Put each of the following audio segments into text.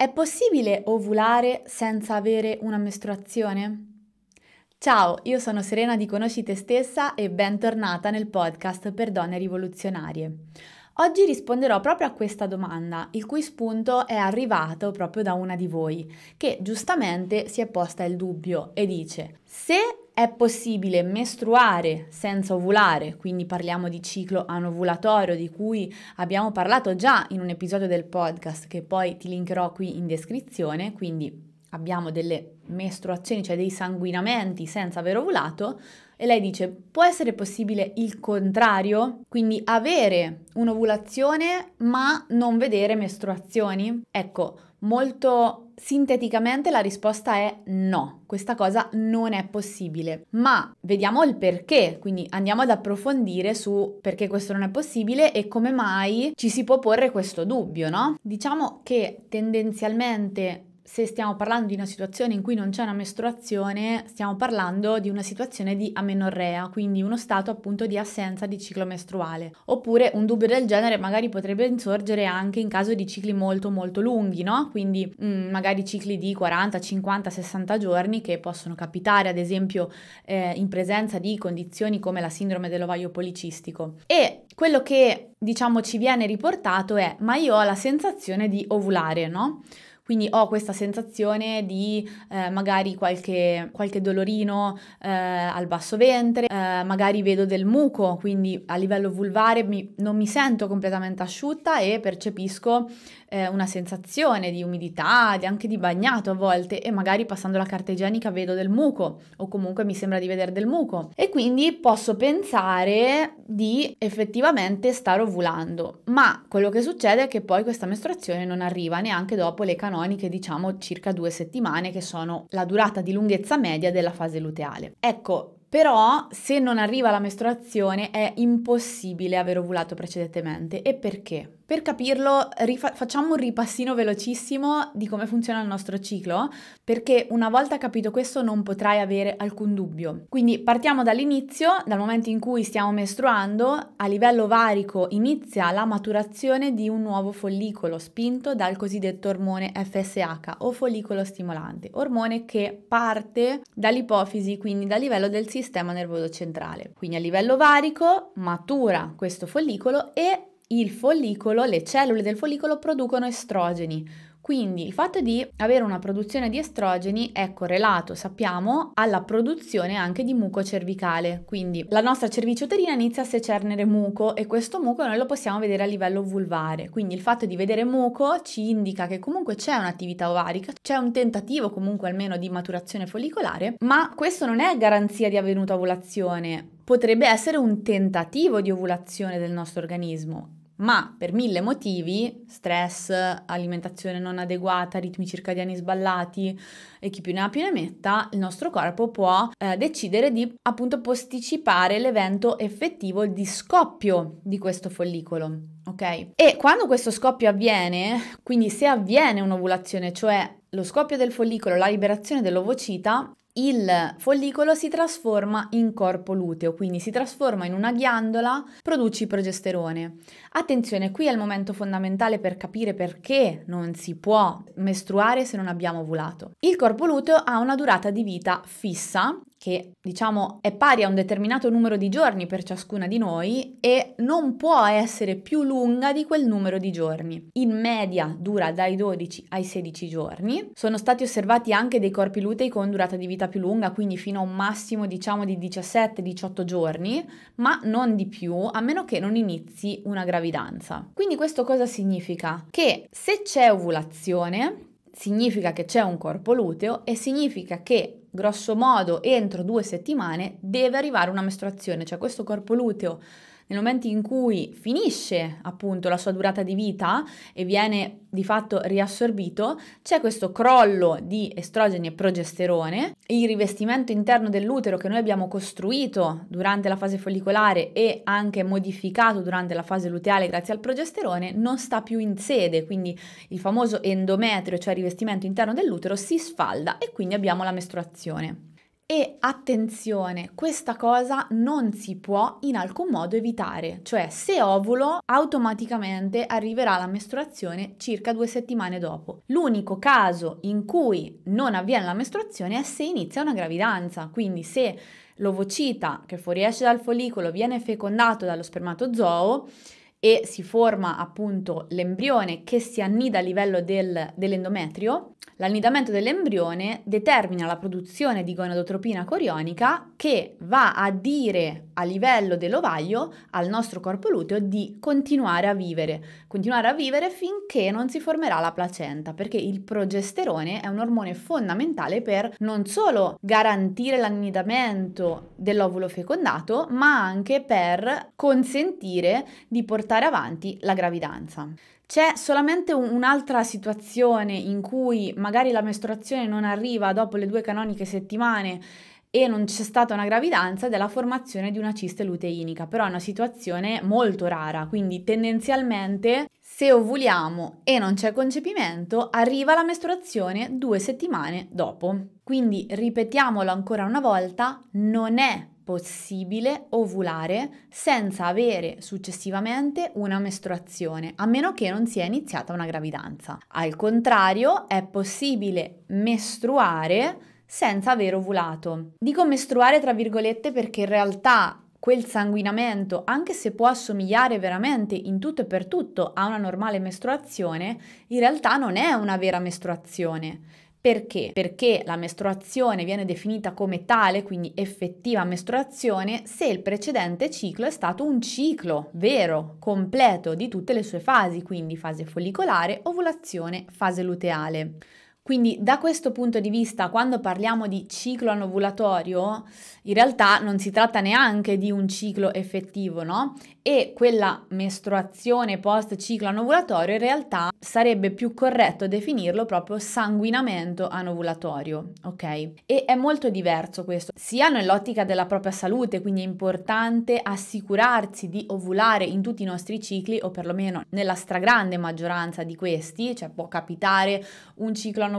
È possibile ovulare senza avere una mestruazione? Ciao, io sono Serena di Conosci te stessa e bentornata nel podcast per donne rivoluzionarie. Oggi risponderò proprio a questa domanda, il cui spunto è arrivato proprio da una di voi, che giustamente si è posta il dubbio e dice: se è possibile mestruare senza ovulare, quindi parliamo di ciclo anovulatorio di cui abbiamo parlato già in un episodio del podcast che poi ti linkerò qui in descrizione, quindi abbiamo delle mestruazioni, cioè dei sanguinamenti senza aver ovulato, e lei dice può essere possibile il contrario, quindi avere un'ovulazione ma non vedere mestruazioni? Ecco, molto sinteticamente la risposta è no, questa cosa non è possibile. Ma vediamo il perché, quindi andiamo ad approfondire su perché questo non è possibile e come mai ci si può porre questo dubbio, no? Diciamo che tendenzialmente se stiamo parlando di una situazione in cui non c'è una mestruazione, stiamo parlando di una situazione di amenorrea, quindi uno stato appunto di assenza di ciclo mestruale. Oppure un dubbio del genere magari potrebbe insorgere anche in caso di cicli molto molto lunghi, no? Quindi mh, mm, magari cicli di 40, 50, 60 giorni che possono capitare ad esempio eh, in presenza di condizioni come la sindrome dell'ovaio policistico. E quello che diciamo ci viene riportato è ma io ho la sensazione di ovulare, no? Quindi ho questa sensazione di eh, magari qualche, qualche dolorino eh, al basso ventre, eh, magari vedo del muco, quindi a livello vulvare mi, non mi sento completamente asciutta e percepisco eh, una sensazione di umidità, di, anche di bagnato a volte e magari passando la carta igienica vedo del muco o comunque mi sembra di vedere del muco e quindi posso pensare di effettivamente stare ovulando, ma quello che succede è che poi questa mestruazione non arriva neanche dopo le canoniche diciamo circa due settimane che sono la durata di lunghezza media della fase luteale. Ecco, però se non arriva la mestruazione è impossibile aver ovulato precedentemente. E perché? Per capirlo rifa- facciamo un ripassino velocissimo di come funziona il nostro ciclo, perché una volta capito questo non potrai avere alcun dubbio. Quindi partiamo dall'inizio, dal momento in cui stiamo mestruando, a livello ovarico inizia la maturazione di un nuovo follicolo spinto dal cosiddetto ormone FSH o follicolo stimolante, ormone che parte dall'ipofisi, quindi dal livello del sistema nervoso centrale. Quindi a livello ovarico matura questo follicolo e il follicolo, le cellule del follicolo producono estrogeni. Quindi il fatto di avere una produzione di estrogeni è correlato, sappiamo, alla produzione anche di muco cervicale. Quindi la nostra cervice uterina inizia a secernere muco e questo muco noi lo possiamo vedere a livello vulvare. Quindi il fatto di vedere muco ci indica che comunque c'è un'attività ovarica, c'è un tentativo comunque almeno di maturazione follicolare, ma questo non è garanzia di avvenuta ovulazione. Potrebbe essere un tentativo di ovulazione del nostro organismo ma per mille motivi, stress, alimentazione non adeguata, ritmi circadiani sballati e chi più ne ha più ne metta, il nostro corpo può eh, decidere di appunto posticipare l'evento effettivo di scoppio di questo follicolo. Ok? E quando questo scoppio avviene, quindi se avviene un'ovulazione, cioè lo scoppio del follicolo, la liberazione dell'ovocita, il follicolo si trasforma in corpo luteo, quindi si trasforma in una ghiandola, produci progesterone. Attenzione, qui è il momento fondamentale per capire perché non si può mestruare se non abbiamo ovulato. Il corpo luteo ha una durata di vita fissa che diciamo è pari a un determinato numero di giorni per ciascuna di noi e non può essere più lunga di quel numero di giorni. In media dura dai 12 ai 16 giorni. Sono stati osservati anche dei corpi lutei con durata di vita più lunga, quindi fino a un massimo diciamo di 17-18 giorni, ma non di più, a meno che non inizi una gravidanza. Quindi questo cosa significa? Che se c'è ovulazione, significa che c'è un corpo luteo e significa che grosso modo entro due settimane deve arrivare una mestruazione, cioè questo corpo luteo nel momento in cui finisce appunto la sua durata di vita e viene di fatto riassorbito, c'è questo crollo di estrogeni e progesterone, il rivestimento interno dell'utero che noi abbiamo costruito durante la fase follicolare e anche modificato durante la fase luteale grazie al progesterone non sta più in sede, quindi il famoso endometrio, cioè il rivestimento interno dell'utero, si sfalda e quindi abbiamo la mestruazione. E attenzione, questa cosa non si può in alcun modo evitare, cioè se ovulo automaticamente arriverà la mestruazione circa due settimane dopo. L'unico caso in cui non avviene la mestruazione è se inizia una gravidanza, quindi se l'ovocita che fuoriesce dal follicolo viene fecondato dallo spermatozoo, e si forma appunto l'embrione che si annida a livello del, dell'endometrio, L'annidamento dell'embrione determina la produzione di gonadotropina corionica che va a dire a livello dell'ovaio al nostro corpo luteo di continuare a vivere, continuare a vivere finché non si formerà la placenta, perché il progesterone è un ormone fondamentale per non solo garantire l'annidamento dell'ovulo fecondato, ma anche per consentire di portare avanti la gravidanza. C'è solamente un'altra situazione in cui magari la mestruazione non arriva dopo le due canoniche settimane e non c'è stata una gravidanza ed è la formazione di una ciste luteinica, però è una situazione molto rara, quindi tendenzialmente se ovuliamo e non c'è concepimento arriva la mestruazione due settimane dopo. Quindi ripetiamolo ancora una volta, non è possibile ovulare senza avere successivamente una mestruazione, a meno che non sia iniziata una gravidanza. Al contrario, è possibile mestruare senza aver ovulato. Dico mestruare tra virgolette perché in realtà quel sanguinamento, anche se può assomigliare veramente in tutto e per tutto a una normale mestruazione, in realtà non è una vera mestruazione perché? Perché la mestruazione viene definita come tale, quindi effettiva mestruazione, se il precedente ciclo è stato un ciclo vero, completo di tutte le sue fasi, quindi fase follicolare, ovulazione, fase luteale. Quindi da questo punto di vista, quando parliamo di ciclo anovulatorio, in realtà non si tratta neanche di un ciclo effettivo, no? E quella mestruazione post ciclo anovulatorio in realtà sarebbe più corretto definirlo proprio sanguinamento anovulatorio, ok? E è molto diverso questo, sia nell'ottica della propria salute, quindi è importante assicurarsi di ovulare in tutti i nostri cicli o perlomeno nella stragrande maggioranza di questi, cioè può capitare un ciclo anovulatorio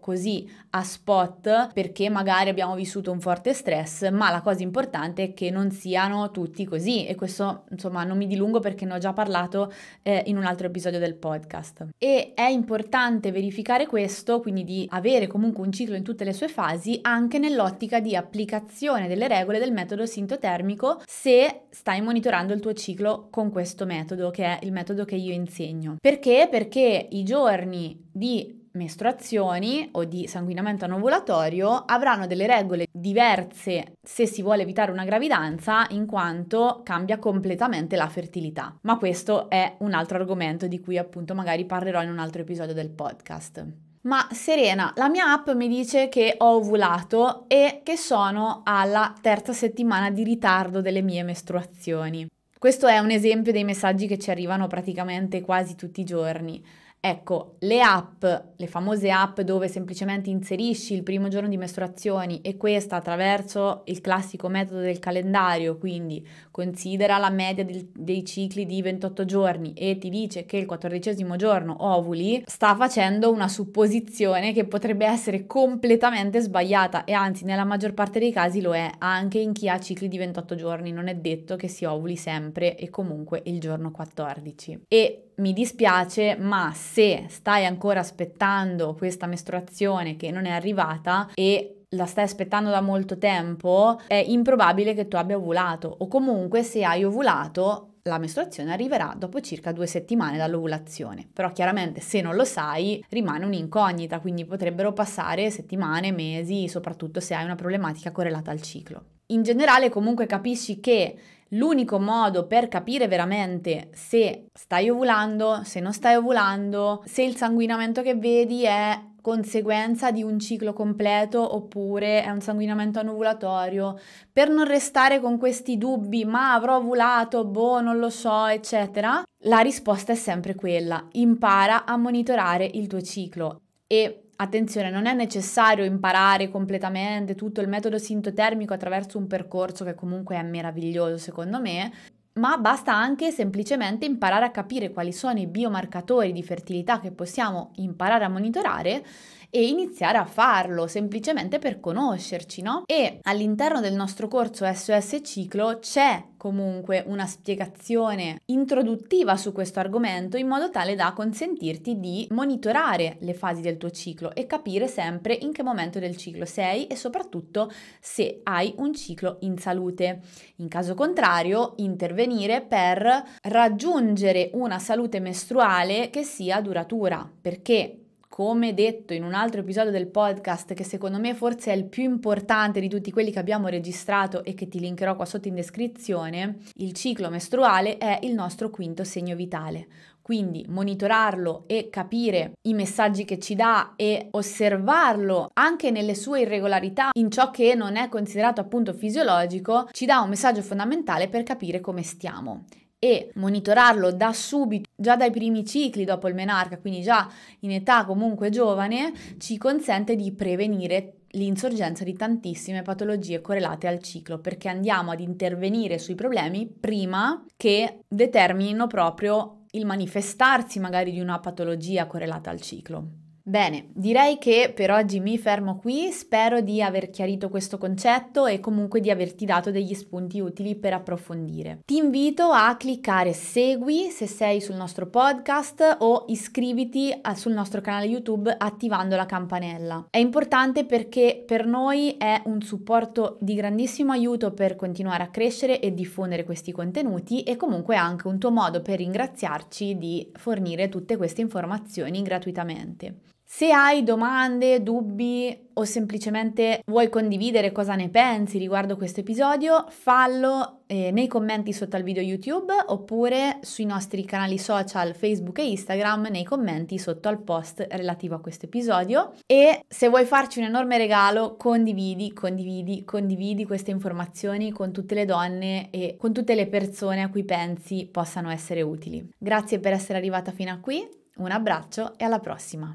così a spot perché magari abbiamo vissuto un forte stress, ma la cosa importante è che non siano tutti così e questo insomma non mi dilungo perché ne ho già parlato eh, in un altro episodio del podcast. E è importante verificare questo, quindi di avere comunque un ciclo in tutte le sue fasi anche nell'ottica di applicazione delle regole del metodo sintotermico se stai monitorando il tuo ciclo con questo metodo che è il metodo che io insegno. Perché? Perché i giorni di mestruazioni o di sanguinamento anovulatorio avranno delle regole diverse se si vuole evitare una gravidanza in quanto cambia completamente la fertilità. Ma questo è un altro argomento di cui appunto magari parlerò in un altro episodio del podcast. Ma Serena, la mia app mi dice che ho ovulato e che sono alla terza settimana di ritardo delle mie mestruazioni. Questo è un esempio dei messaggi che ci arrivano praticamente quasi tutti i giorni. Ecco, le app, le famose app dove semplicemente inserisci il primo giorno di mestruazioni e questa attraverso il classico metodo del calendario, quindi considera la media del, dei cicli di 28 giorni e ti dice che il quattordicesimo giorno ovuli, sta facendo una supposizione che potrebbe essere completamente sbagliata e anzi nella maggior parte dei casi lo è anche in chi ha cicli di 28 giorni, non è detto che si ovuli sempre e comunque il giorno 14. E mi dispiace, ma se stai ancora aspettando questa mestruazione che non è arrivata e la stai aspettando da molto tempo, è improbabile che tu abbia ovulato o comunque se hai ovulato la mestruazione arriverà dopo circa due settimane dall'ovulazione. Però chiaramente se non lo sai rimane un'incognita, quindi potrebbero passare settimane, mesi, soprattutto se hai una problematica correlata al ciclo. In generale comunque capisci che L'unico modo per capire veramente se stai ovulando, se non stai ovulando, se il sanguinamento che vedi è conseguenza di un ciclo completo oppure è un sanguinamento anovulatorio, per non restare con questi dubbi, ma avrò ovulato, boh, non lo so, eccetera, la risposta è sempre quella, impara a monitorare il tuo ciclo e Attenzione, non è necessario imparare completamente tutto il metodo sintotermico attraverso un percorso che comunque è meraviglioso secondo me, ma basta anche semplicemente imparare a capire quali sono i biomarcatori di fertilità che possiamo imparare a monitorare e iniziare a farlo semplicemente per conoscerci, no? E all'interno del nostro corso SOS Ciclo c'è comunque una spiegazione introduttiva su questo argomento in modo tale da consentirti di monitorare le fasi del tuo ciclo e capire sempre in che momento del ciclo sei e soprattutto se hai un ciclo in salute. In caso contrario, intervenire per raggiungere una salute mestruale che sia duratura, perché come detto in un altro episodio del podcast, che secondo me forse è il più importante di tutti quelli che abbiamo registrato e che ti linkerò qua sotto in descrizione, il ciclo mestruale è il nostro quinto segno vitale. Quindi monitorarlo e capire i messaggi che ci dà e osservarlo anche nelle sue irregolarità in ciò che non è considerato appunto fisiologico, ci dà un messaggio fondamentale per capire come stiamo e monitorarlo da subito, già dai primi cicli dopo il menarca, quindi già in età comunque giovane, ci consente di prevenire l'insorgenza di tantissime patologie correlate al ciclo, perché andiamo ad intervenire sui problemi prima che determinino proprio il manifestarsi magari di una patologia correlata al ciclo. Bene, direi che per oggi mi fermo qui, spero di aver chiarito questo concetto e comunque di averti dato degli spunti utili per approfondire. Ti invito a cliccare segui se sei sul nostro podcast o iscriviti sul nostro canale YouTube attivando la campanella. È importante perché per noi è un supporto di grandissimo aiuto per continuare a crescere e diffondere questi contenuti e comunque anche un tuo modo per ringraziarci di fornire tutte queste informazioni gratuitamente. Se hai domande, dubbi o semplicemente vuoi condividere cosa ne pensi riguardo questo episodio, fallo eh, nei commenti sotto al video YouTube oppure sui nostri canali social Facebook e Instagram nei commenti sotto al post relativo a questo episodio. E se vuoi farci un enorme regalo, condividi, condividi, condividi queste informazioni con tutte le donne e con tutte le persone a cui pensi possano essere utili. Grazie per essere arrivata fino a qui, un abbraccio e alla prossima!